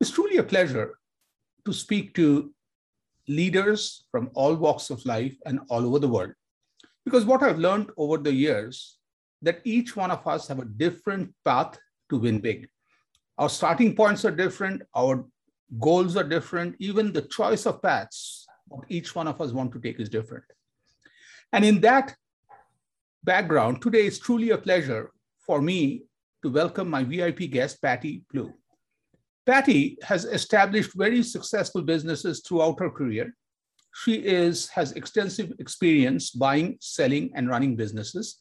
It's truly a pleasure to speak to leaders from all walks of life and all over the world. Because what I've learned over the years that each one of us have a different path to win big. Our starting points are different, our goals are different, even the choice of paths what each one of us want to take is different. And in that background, today is truly a pleasure for me to welcome my VIP guest, Patty Blue. Patty has established very successful businesses throughout her career. She is, has extensive experience buying, selling, and running businesses.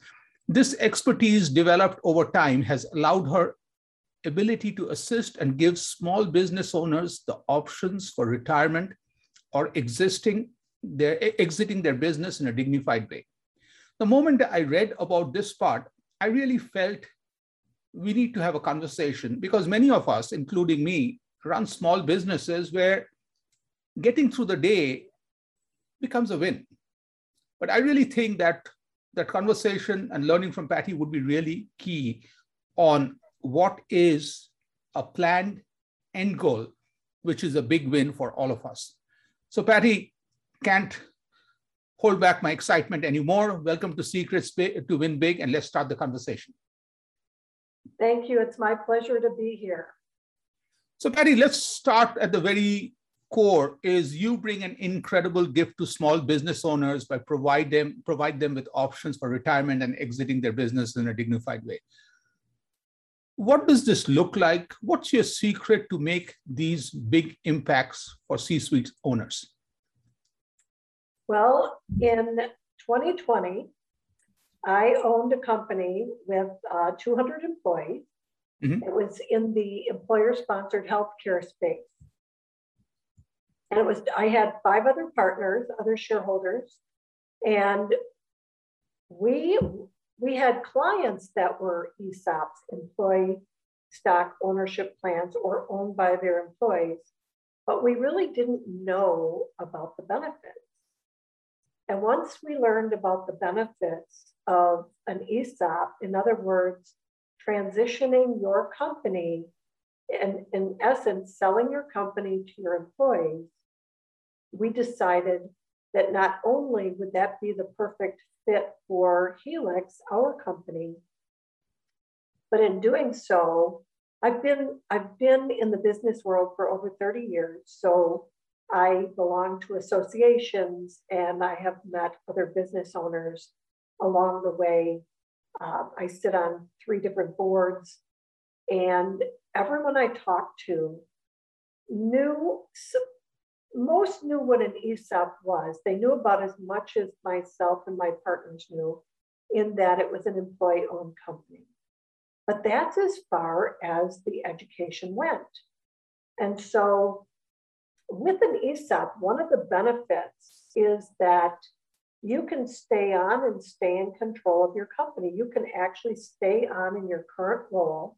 This expertise developed over time has allowed her ability to assist and give small business owners the options for retirement or existing their, exiting their business in a dignified way. The moment I read about this part, I really felt we need to have a conversation because many of us, including me, run small businesses where getting through the day becomes a win. But I really think that that conversation and learning from Patty would be really key on what is a planned end goal, which is a big win for all of us. So, Patty, can't hold back my excitement anymore. Welcome to Secrets to Win Big, and let's start the conversation. Thank you. It's my pleasure to be here. So, Patty, let's start at the very core is you bring an incredible gift to small business owners by provide them provide them with options for retirement and exiting their business in a dignified way what does this look like what's your secret to make these big impacts for c-suite owners well in 2020 I owned a company with uh, 200 employees. Mm-hmm. It was in the employer sponsored healthcare space. And it was, I had five other partners, other shareholders, and we we had clients that were ESOPs, employee stock ownership plans, or owned by their employees, but we really didn't know about the benefits. And once we learned about the benefits of an ESOP, in other words, transitioning your company and in essence, selling your company to your employees, we decided that not only would that be the perfect fit for Helix, our company, but in doing so, I've been I've been in the business world for over 30 years. So I belong to associations and I have met other business owners along the way. Uh, I sit on three different boards, and everyone I talked to knew, most knew what an ESOP was. They knew about as much as myself and my partners knew, in that it was an employee owned company. But that's as far as the education went. And so, with an ESOP, one of the benefits is that you can stay on and stay in control of your company. You can actually stay on in your current role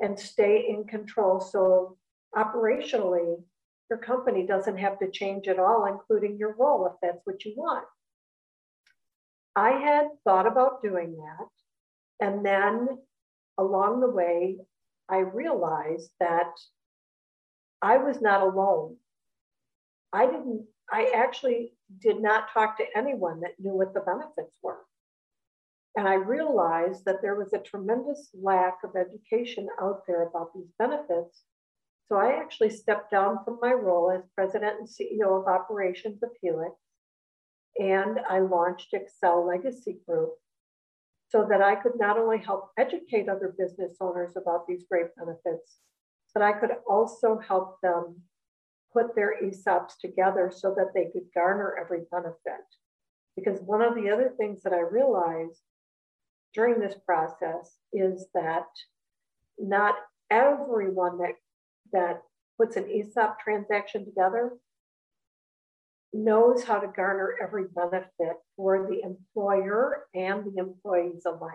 and stay in control. So, operationally, your company doesn't have to change at all, including your role, if that's what you want. I had thought about doing that. And then along the way, I realized that I was not alone. I didn't, I actually did not talk to anyone that knew what the benefits were. And I realized that there was a tremendous lack of education out there about these benefits. So I actually stepped down from my role as president and CEO of operations of Helix. And I launched Excel Legacy Group so that I could not only help educate other business owners about these great benefits, but I could also help them put their ESOPs together so that they could garner every benefit. Because one of the other things that I realized during this process is that not everyone that, that puts an ESOP transaction together knows how to garner every benefit for the employer and the employees alike.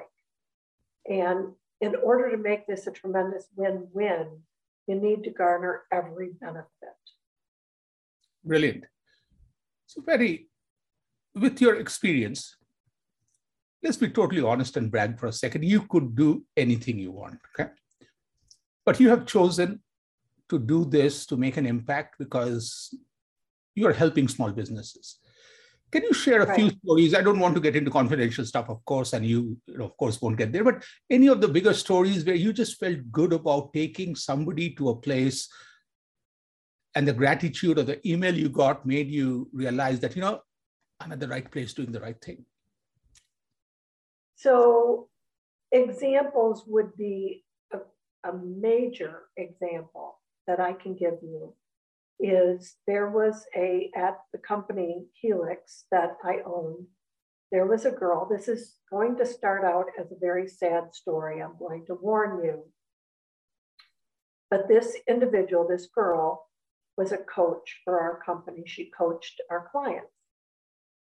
And in order to make this a tremendous win win, you need to garner every benefit. Brilliant. So, Betty, with your experience, let's be totally honest and brag for a second. You could do anything you want, okay? But you have chosen to do this to make an impact because you are helping small businesses. Can you share a right. few stories? I don't want to get into confidential stuff, of course, and you, you know, of course, won't get there, but any of the bigger stories where you just felt good about taking somebody to a place and the gratitude or the email you got made you realize that, you know, I'm at the right place doing the right thing? So, examples would be a, a major example that I can give you is there was a, at the company Helix that I owned, there was a girl. This is going to start out as a very sad story. I'm going to warn you. But this individual, this girl, was a coach for our company. She coached our clients.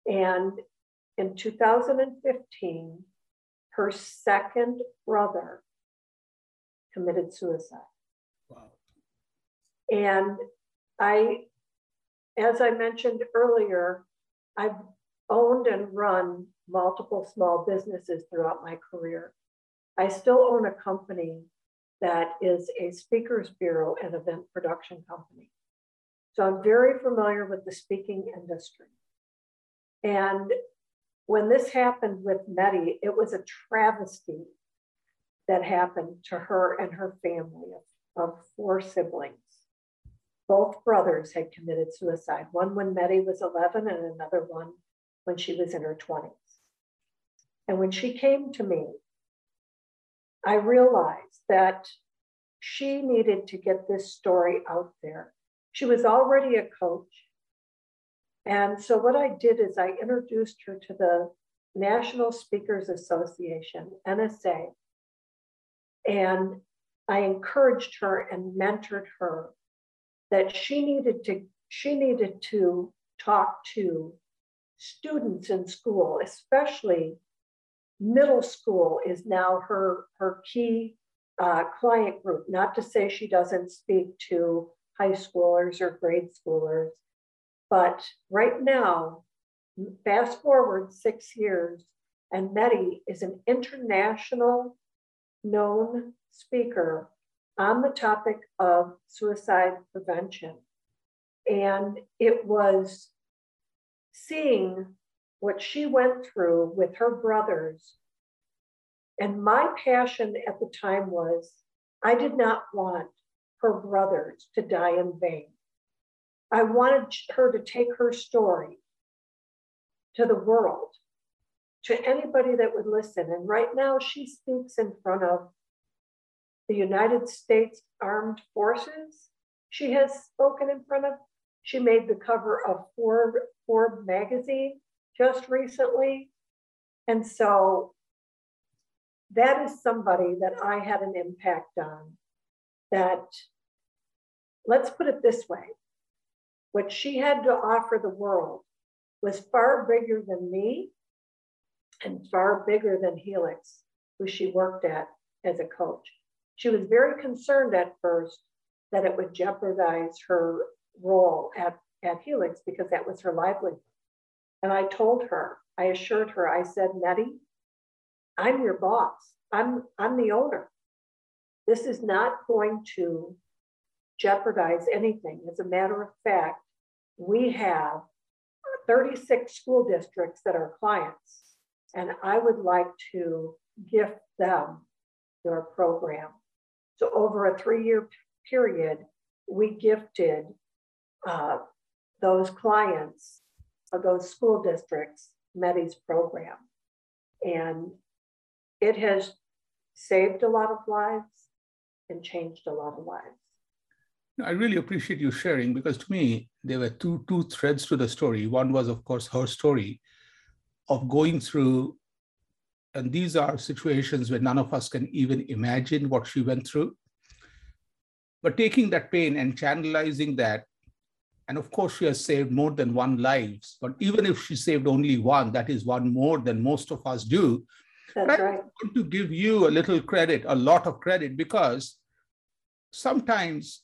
And in 2015, her second brother committed suicide. Wow. And I, as I mentioned earlier, I've owned and run multiple small businesses throughout my career. I still own a company that is a speakers bureau and event production company. So I'm very familiar with the speaking industry. And when this happened with Nettie, it was a travesty that happened to her and her family of, of four siblings. Both brothers had committed suicide, one when Betty was 11 and another one when she was in her 20s. And when she came to me, I realized that she needed to get this story out there. She was already a coach. And so what I did is I introduced her to the National Speakers Association, NSA, and I encouraged her and mentored her that she needed to she needed to talk to students in school, especially middle school is now her her key uh, client group. Not to say she doesn't speak to high schoolers or grade schoolers, but right now, fast forward six years, and Nettie is an international known speaker on the topic of suicide prevention. And it was seeing what she went through with her brothers. And my passion at the time was I did not want her brothers to die in vain. I wanted her to take her story to the world, to anybody that would listen. And right now, she speaks in front of the United States Armed Forces. She has spoken in front of, she made the cover of Forbes, Forbes magazine just recently. And so that is somebody that I had an impact on. That, let's put it this way what she had to offer the world was far bigger than me and far bigger than Helix, who she worked at as a coach. She was very concerned at first that it would jeopardize her role at, at Helix because that was her livelihood. And I told her, I assured her, I said, Nettie, I'm your boss. I'm, I'm the owner. This is not going to jeopardize anything. As a matter of fact, we have 36 school districts that are clients, and I would like to gift them your program. So over a three-year period, we gifted uh, those clients of those school districts Nettie's program. And it has saved a lot of lives and changed a lot of lives. I really appreciate you sharing because to me, there were two, two threads to the story. One was, of course, her story of going through and these are situations where none of us can even imagine what she went through. but taking that pain and channelizing that and of course she has saved more than one lives but even if she saved only one that is one more than most of us do That's right. i want to give you a little credit a lot of credit because sometimes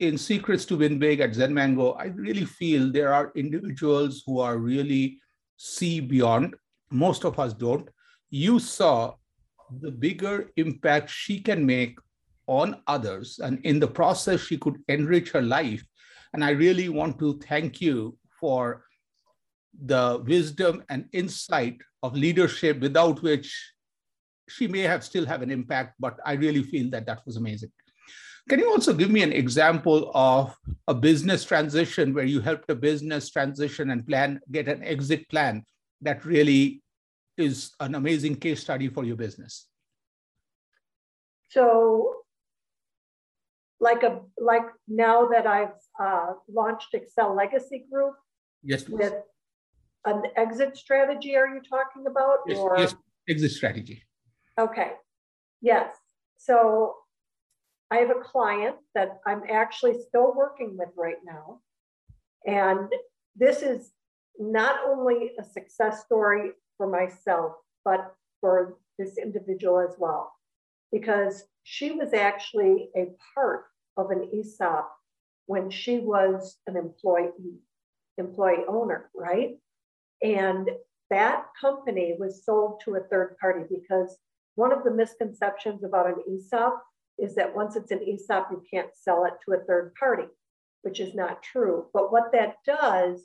in secrets to win big at Zen Mango, i really feel there are individuals who are really see beyond most of us don't you saw the bigger impact she can make on others. And in the process, she could enrich her life. And I really want to thank you for the wisdom and insight of leadership without which she may have still have an impact, but I really feel that that was amazing. Can you also give me an example of a business transition where you helped a business transition and plan, get an exit plan that really is an amazing case study for your business? So like a like now that I've uh, launched Excel Legacy Group yes, please. with an exit strategy, are you talking about? Yes, or yes, exit strategy. okay, yes. So I have a client that I'm actually still working with right now, and this is not only a success story for myself, but for this individual as well, because she was actually a part of an ESOP when she was an employee, employee owner, right? And that company was sold to a third party because one of the misconceptions about an ESOP is that once it's an ESOP, you can't sell it to a third party, which is not true. But what that does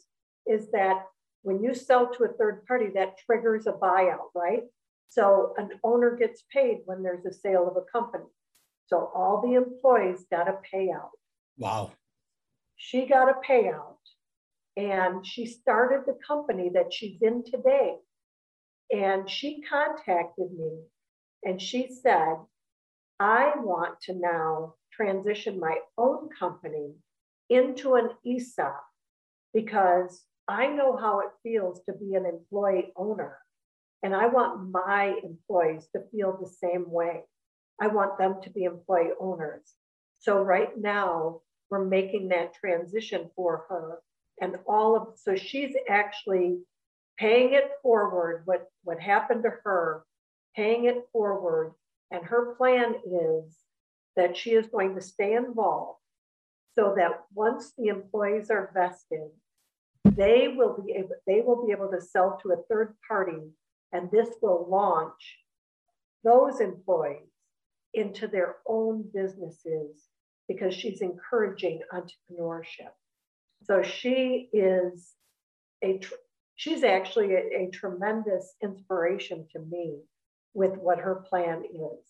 is that when you sell to a third party, that triggers a buyout, right? So an owner gets paid when there's a sale of a company. So all the employees got a payout. Wow. She got a payout and she started the company that she's in today. And she contacted me and she said, I want to now transition my own company into an ESOP because I know how it feels to be an employee owner. And I want my employees to feel the same way. I want them to be employee owners. So right now, we're making that transition for her. And all of, so she's actually paying it forward, what, what happened to her, paying it forward. And her plan is that she is going to stay involved so that once the employees are vested, they will be able, they will be able to sell to a third party and this will launch those employees into their own businesses because she's encouraging entrepreneurship. So she is a, she's actually a, a tremendous inspiration to me with what her plan is.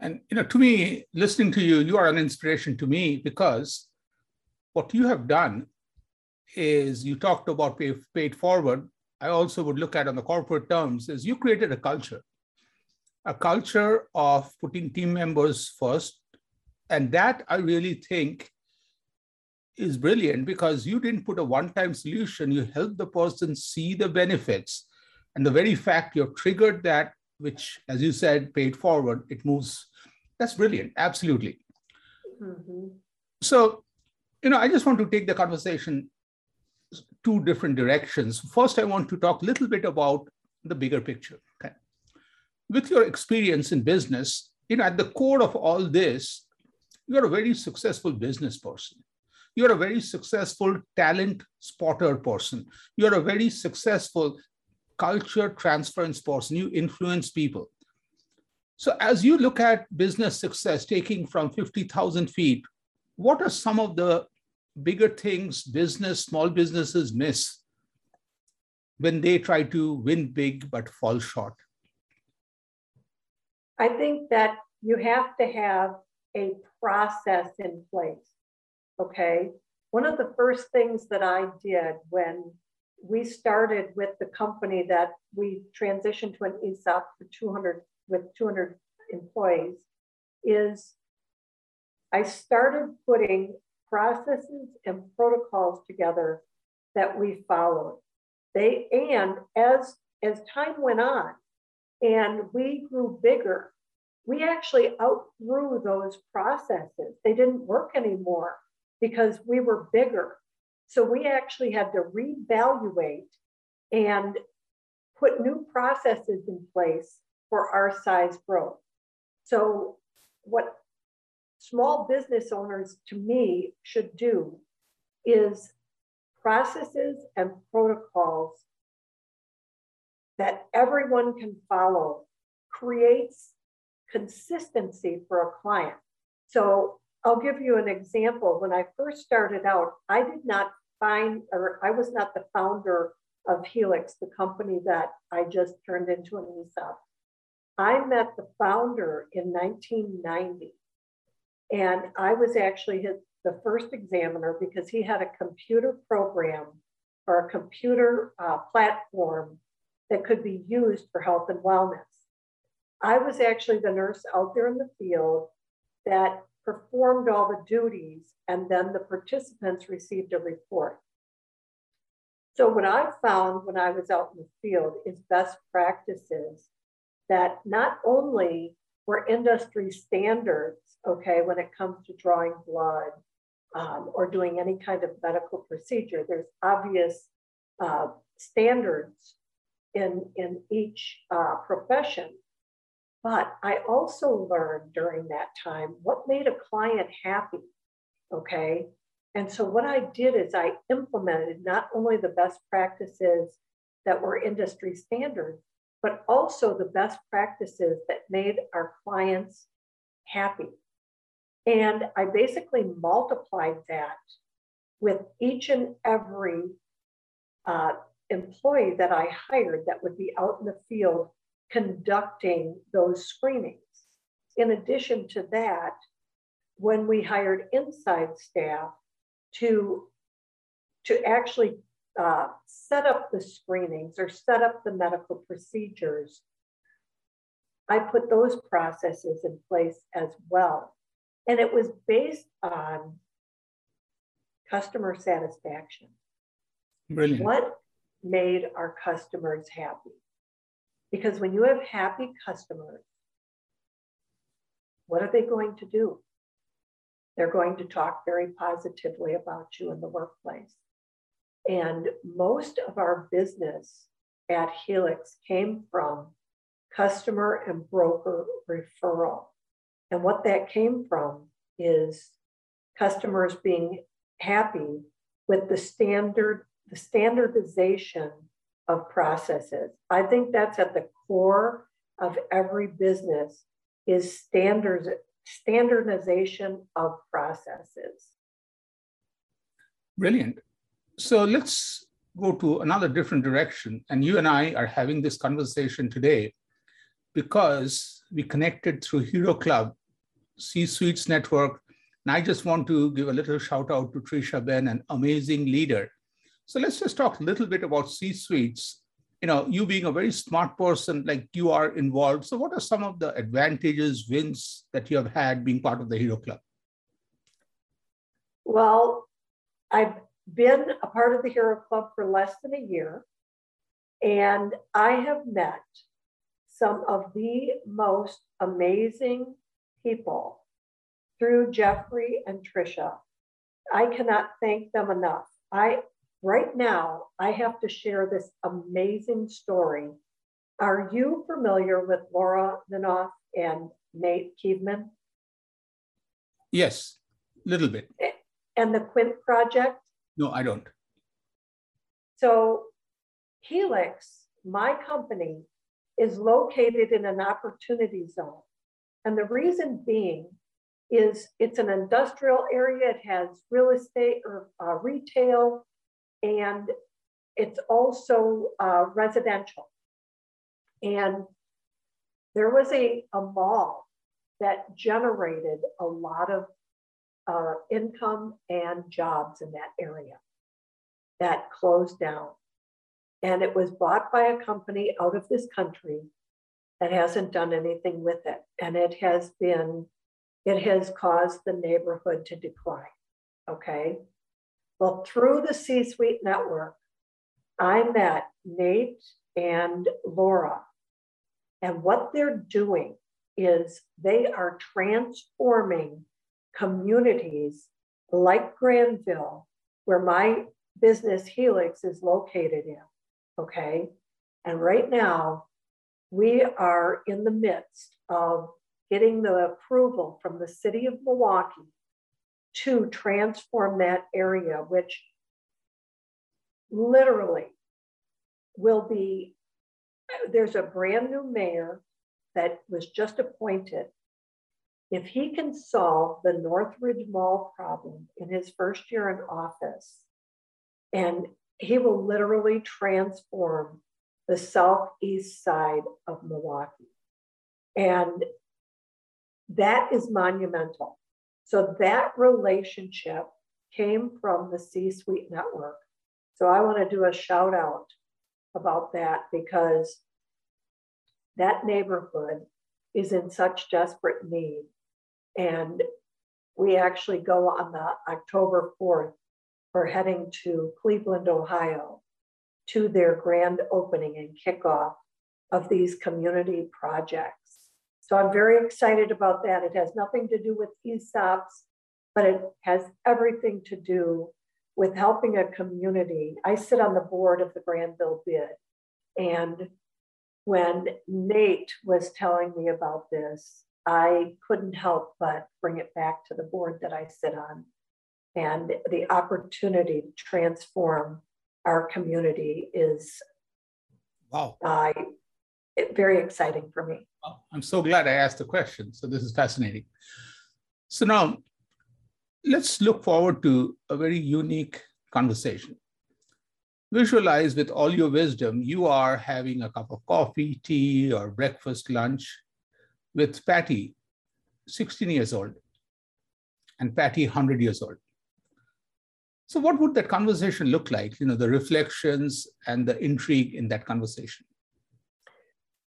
And you know, to me, listening to you, you are an inspiration to me because what you have done is you talked about pay, paid forward. I also would look at on the corporate terms is you created a culture a culture of putting team members first. And that I really think is brilliant because you didn't put a one time solution, you helped the person see the benefits. And the very fact you've triggered that, which, as you said, paid forward, it moves. That's brilliant. Absolutely. Mm-hmm. So, you know, I just want to take the conversation two different directions. First, I want to talk a little bit about the bigger picture. Okay with your experience in business, you know, at the core of all this, you're a very successful business person. You're a very successful talent spotter person. You're a very successful culture transference person. You influence people. So, as you look at business success taking from 50,000 feet, what are some of the bigger things business, small businesses miss when they try to win big but fall short? I think that you have to have a process in place. Okay. One of the first things that I did when we started with the company that we transitioned to an ESOP for 200 with 200 employees is I started putting processes and protocols together that we followed. They and as as time went on, and we grew bigger. we actually outgrew those processes. They didn't work anymore because we were bigger. So we actually had to reevaluate and put new processes in place for our size growth. So, what small business owners to me should do is processes and protocols that everyone can follow creates consistency for a client. So I'll give you an example. When I first started out, I did not find, or I was not the founder of Helix, the company that I just turned into an ESOP. I met the founder in 1990. And I was actually his, the first examiner because he had a computer program or a computer uh, platform that could be used for health and wellness. I was actually the nurse out there in the field that performed all the duties, and then the participants received a report. So, what I found when I was out in the field is best practices that not only were industry standards, okay, when it comes to drawing blood um, or doing any kind of medical procedure, there's obvious uh, standards in, in each uh, profession. But I also learned during that time what made a client happy. Okay. And so what I did is I implemented not only the best practices that were industry standards, but also the best practices that made our clients happy. And I basically multiplied that with each and every uh, employee that I hired that would be out in the field conducting those screenings. In addition to that, when we hired inside staff to, to actually uh, set up the screenings or set up the medical procedures, I put those processes in place as well. And it was based on customer satisfaction. Brilliant. What made our customers happy? Because when you have happy customers, what are they going to do? They're going to talk very positively about you in the workplace. And most of our business at Helix came from customer and broker referral. And what that came from is customers being happy with the standard, the standardization of processes. I think that's at the core of every business is standards, standardization of processes. Brilliant. So let's go to another different direction. And you and I are having this conversation today because we connected through Hero Club, C Suites Network. And I just want to give a little shout out to Tricia Benn, an amazing leader so let's just talk a little bit about C suites. You know, you being a very smart person, like you are involved. So, what are some of the advantages, wins that you have had being part of the Hero Club? Well, I've been a part of the Hero Club for less than a year, and I have met some of the most amazing people through Jeffrey and Trisha. I cannot thank them enough. I Right now, I have to share this amazing story. Are you familiar with Laura Minoff and Nate Kievman? Yes, a little bit. And the Quint Project? No, I don't. So, Helix, my company, is located in an opportunity zone. And the reason being is it's an industrial area, it has real estate or uh, retail, and it's also uh, residential. And there was a, a mall that generated a lot of uh, income and jobs in that area that closed down. And it was bought by a company out of this country that hasn't done anything with it. And it has been, it has caused the neighborhood to decline. Okay. Well, through the C suite network, I met Nate and Laura. And what they're doing is they are transforming communities like Granville, where my business Helix is located in. Okay. And right now, we are in the midst of getting the approval from the city of Milwaukee to transform that area, which literally will be there's a brand new mayor that was just appointed. If he can solve the Northridge Mall problem in his first year in office, and he will literally transform the southeast side of Milwaukee. And that is monumental. So that relationship came from the C suite network. So I want to do a shout out about that because that neighborhood is in such desperate need. And we actually go on the October 4th we're heading to Cleveland, Ohio to their grand opening and kickoff of these community projects. So I'm very excited about that. It has nothing to do with ESOPs, but it has everything to do with helping a community. I sit on the board of the Granville bid. And when Nate was telling me about this, I couldn't help but bring it back to the board that I sit on and the opportunity to transform our community is wow very exciting for me. I'm so glad I asked the question. So this is fascinating. So now let's look forward to a very unique conversation. Visualize with all your wisdom, you are having a cup of coffee, tea, or breakfast, lunch with Patty, 16 years old, and Patty, 100 years old. So, what would that conversation look like? You know, the reflections and the intrigue in that conversation.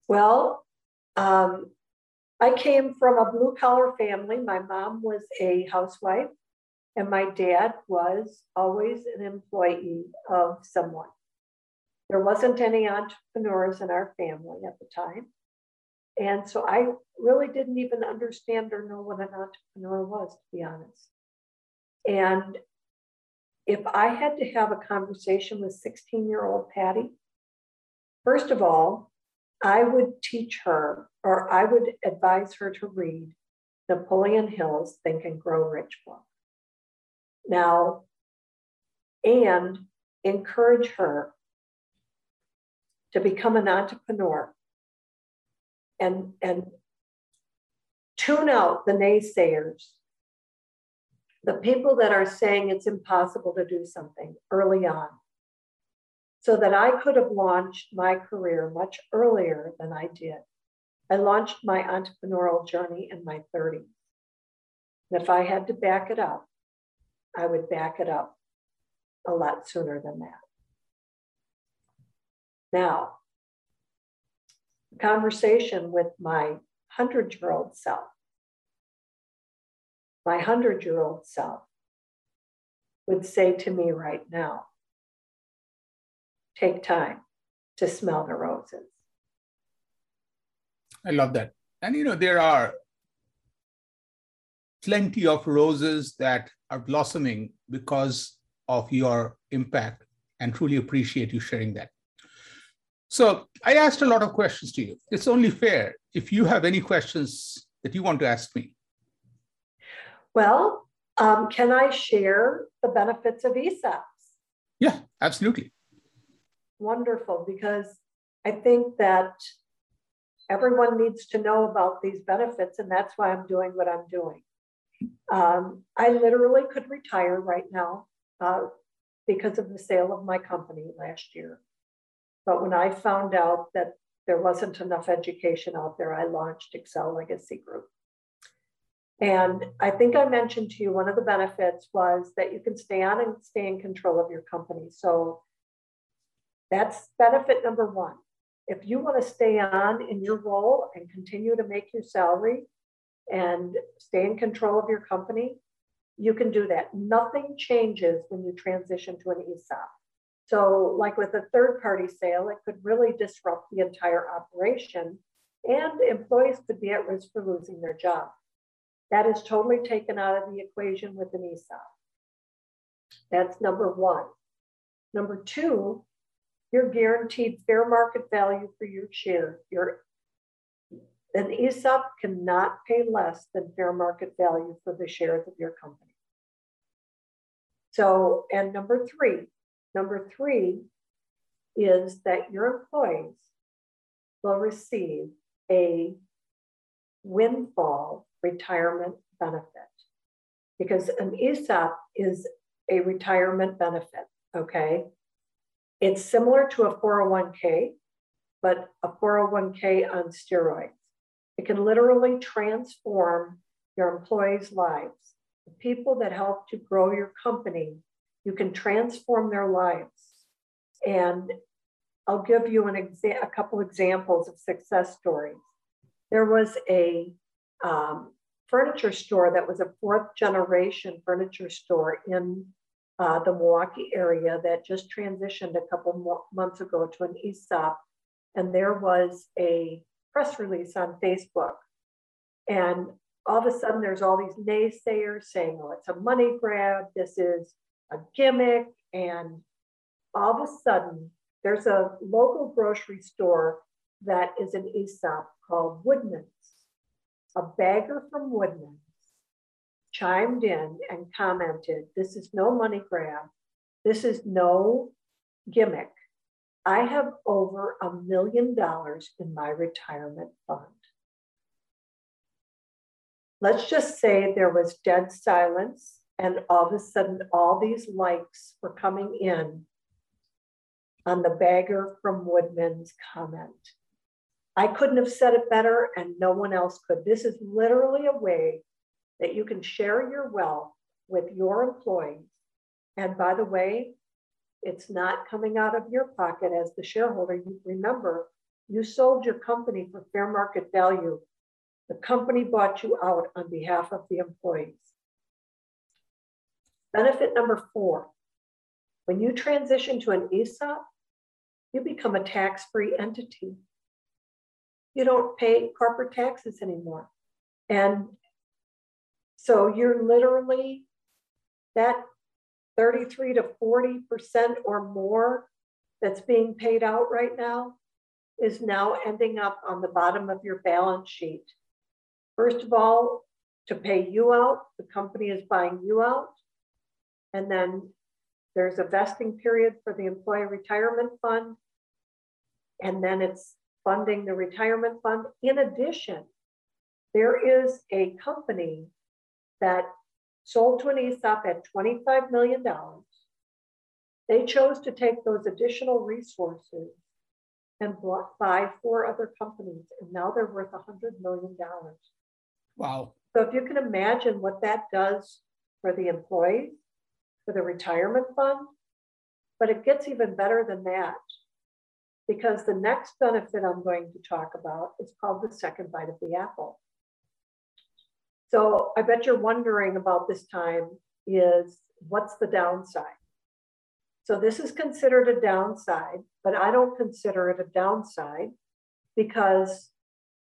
Well, um, I came from a blue collar family. My mom was a housewife. And my dad was always an employee of someone. There wasn't any entrepreneurs in our family at the time. And so I really didn't even understand or know what an entrepreneur was, to be honest. And if I had to have a conversation with 16 year old Patty, first of all, I would teach her or I would advise her to read Napoleon Hill's Think and Grow Rich book. Now and encourage her to become an entrepreneur and, and tune out the naysayers, the people that are saying it's impossible to do something early on, so that I could have launched my career much earlier than I did. I launched my entrepreneurial journey in my 30s. And if I had to back it up, I would back it up a lot sooner than that. Now, conversation with my 100 year old self. My 100 year old self would say to me right now take time to smell the roses. I love that. And you know, there are plenty of roses that are blossoming because of your impact and truly appreciate you sharing that. So I asked a lot of questions to you. It's only fair if you have any questions that you want to ask me. Well, um, can I share the benefits of ESOPs? Yeah, absolutely. Wonderful, because I think that everyone needs to know about these benefits, and that's why I'm doing what I'm doing. Um, I literally could retire right now uh, because of the sale of my company last year. But when I found out that there wasn't enough education out there, I launched Excel Legacy Group. And I think I mentioned to you one of the benefits was that you can stay on and stay in control of your company. So that's benefit number one. If you want to stay on in your role and continue to make your salary, and stay in control of your company, you can do that. Nothing changes when you transition to an ESOP. So, like with a third party sale, it could really disrupt the entire operation and employees could be at risk for losing their job. That is totally taken out of the equation with an ESOP. That's number one. Number two, you're guaranteed fair market value for your share. Your an ESOP cannot pay less than fair market value for the shares of your company. So, and number three, number three is that your employees will receive a windfall retirement benefit because an ESOP is a retirement benefit, okay? It's similar to a 401k, but a 401k on steroids. It can literally transform your employees' lives. The people that help to grow your company, you can transform their lives. And I'll give you an exa- a couple examples of success stories. There was a um, furniture store that was a fourth generation furniture store in uh, the Milwaukee area that just transitioned a couple months ago to an ESOP. And there was a press release on Facebook. And all of a sudden, there's all these naysayers saying, oh, it's a money grab, this is a gimmick. And all of a sudden, there's a local grocery store that is an ESOP called Woodman's. A bagger from Woodman's chimed in and commented, This is no money grab. This is no gimmick. I have over a million dollars in my retirement fund. Let's just say there was dead silence, and all of a sudden, all these likes were coming in on the bagger from Woodman's comment. I couldn't have said it better, and no one else could. This is literally a way that you can share your wealth with your employees. And by the way, it's not coming out of your pocket as the shareholder. You remember, you sold your company for fair market value. The company bought you out on behalf of the employees. Benefit number four when you transition to an ESOP, you become a tax free entity. You don't pay corporate taxes anymore. And so you're literally that 33 to 40% or more that's being paid out right now is now ending up on the bottom of your balance sheet. First of all, to pay you out, the company is buying you out. And then there's a vesting period for the employee retirement fund. And then it's funding the retirement fund. In addition, there is a company that sold to an ESOP at $25 million. They chose to take those additional resources and buy four other companies, and now they're worth $100 million. Wow. So if you can imagine what that does for the employees, for the retirement fund, but it gets even better than that because the next benefit I'm going to talk about is called the second bite of the apple. So I bet you're wondering about this time is what's the downside? So this is considered a downside, but I don't consider it a downside because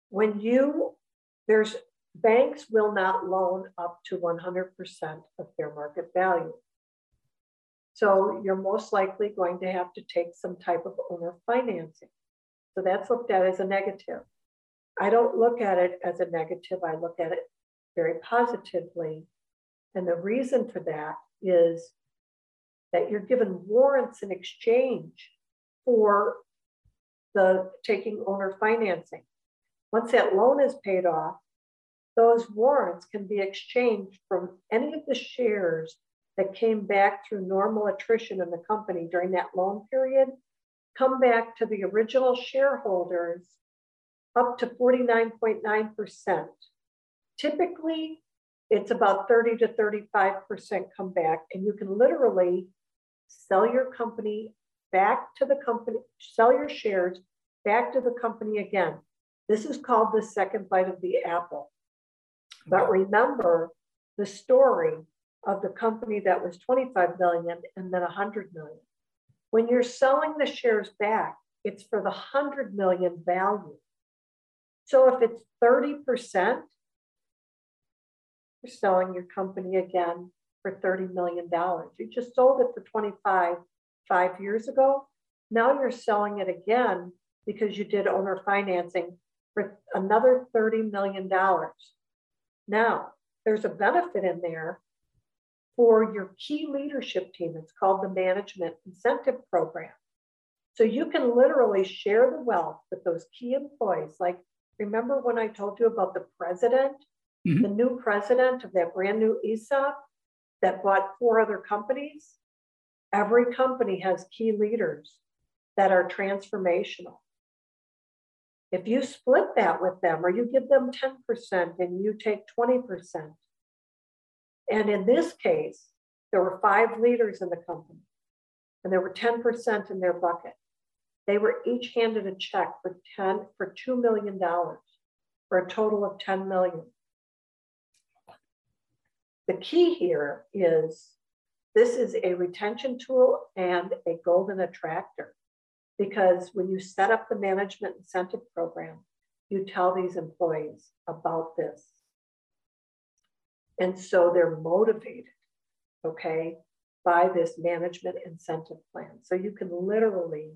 when you, there's banks will not loan up to 100% of fair market value. So you're most likely going to have to take some type of owner financing. So that's looked at as a negative. I don't look at it as a negative. I look at it very positively. And the reason for that is that you're given warrants in exchange for the taking owner financing. Once that loan is paid off, those warrants can be exchanged from any of the shares that came back through normal attrition in the company during that loan period, come back to the original shareholders up to 49.9%. Typically, it's about 30 to 35% come back, and you can literally sell your company back to the company, sell your shares back to the company again. This is called the second bite of the apple. But remember the story of the company that was 25 million and then 100 million. When you're selling the shares back, it's for the 100 million value. So if it's 30%, you're selling your company again for $30 million. You just sold it for 25 five years ago. Now you're selling it again because you did owner financing for another $30 million. Now, there's a benefit in there for your key leadership team. It's called the Management Incentive Program. So you can literally share the wealth with those key employees. Like, remember when I told you about the president, mm-hmm. the new president of that brand new ESOP that bought four other companies? Every company has key leaders that are transformational. If you split that with them or you give them 10% and you take 20%, and in this case, there were five leaders in the company and there were 10% in their bucket. They were each handed a check for 10 for $2 million for a total of 10 million. The key here is this is a retention tool and a golden attractor because when you set up the management incentive program, you tell these employees about this. And so they're motivated, okay, by this management incentive plan. So you can literally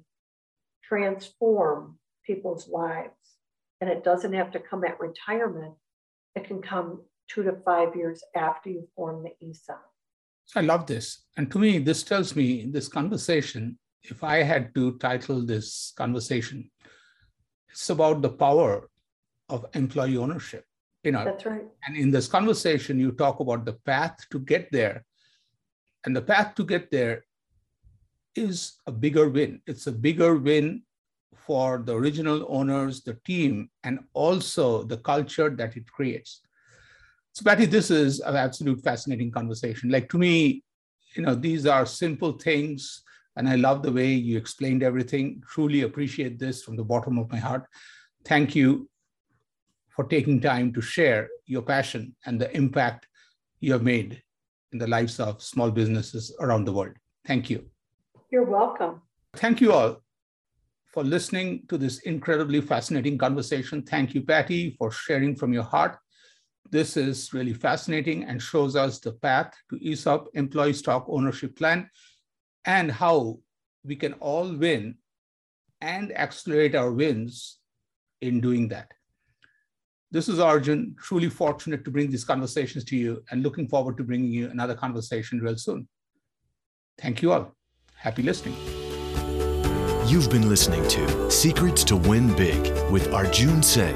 transform people's lives. And it doesn't have to come at retirement, it can come two to five years after you form the ESOP. So I love this. And to me, this tells me in this conversation if I had to title this conversation, it's about the power of employee ownership. You know, that's right. And in this conversation, you talk about the path to get there. And the path to get there is a bigger win. It's a bigger win for the original owners, the team, and also the culture that it creates. So, Patty, this is an absolute fascinating conversation. Like to me, you know, these are simple things and I love the way you explained everything. Truly appreciate this from the bottom of my heart. Thank you for taking time to share your passion and the impact you have made in the lives of small businesses around the world. Thank you. You're welcome. Thank you all for listening to this incredibly fascinating conversation. Thank you, Patty, for sharing from your heart. This is really fascinating and shows us the path to ESOP employee stock ownership plan and how we can all win and accelerate our wins in doing that. This is Arjun, truly fortunate to bring these conversations to you and looking forward to bringing you another conversation real soon. Thank you all. Happy listening. You've been listening to Secrets to Win Big with Arjun Sen,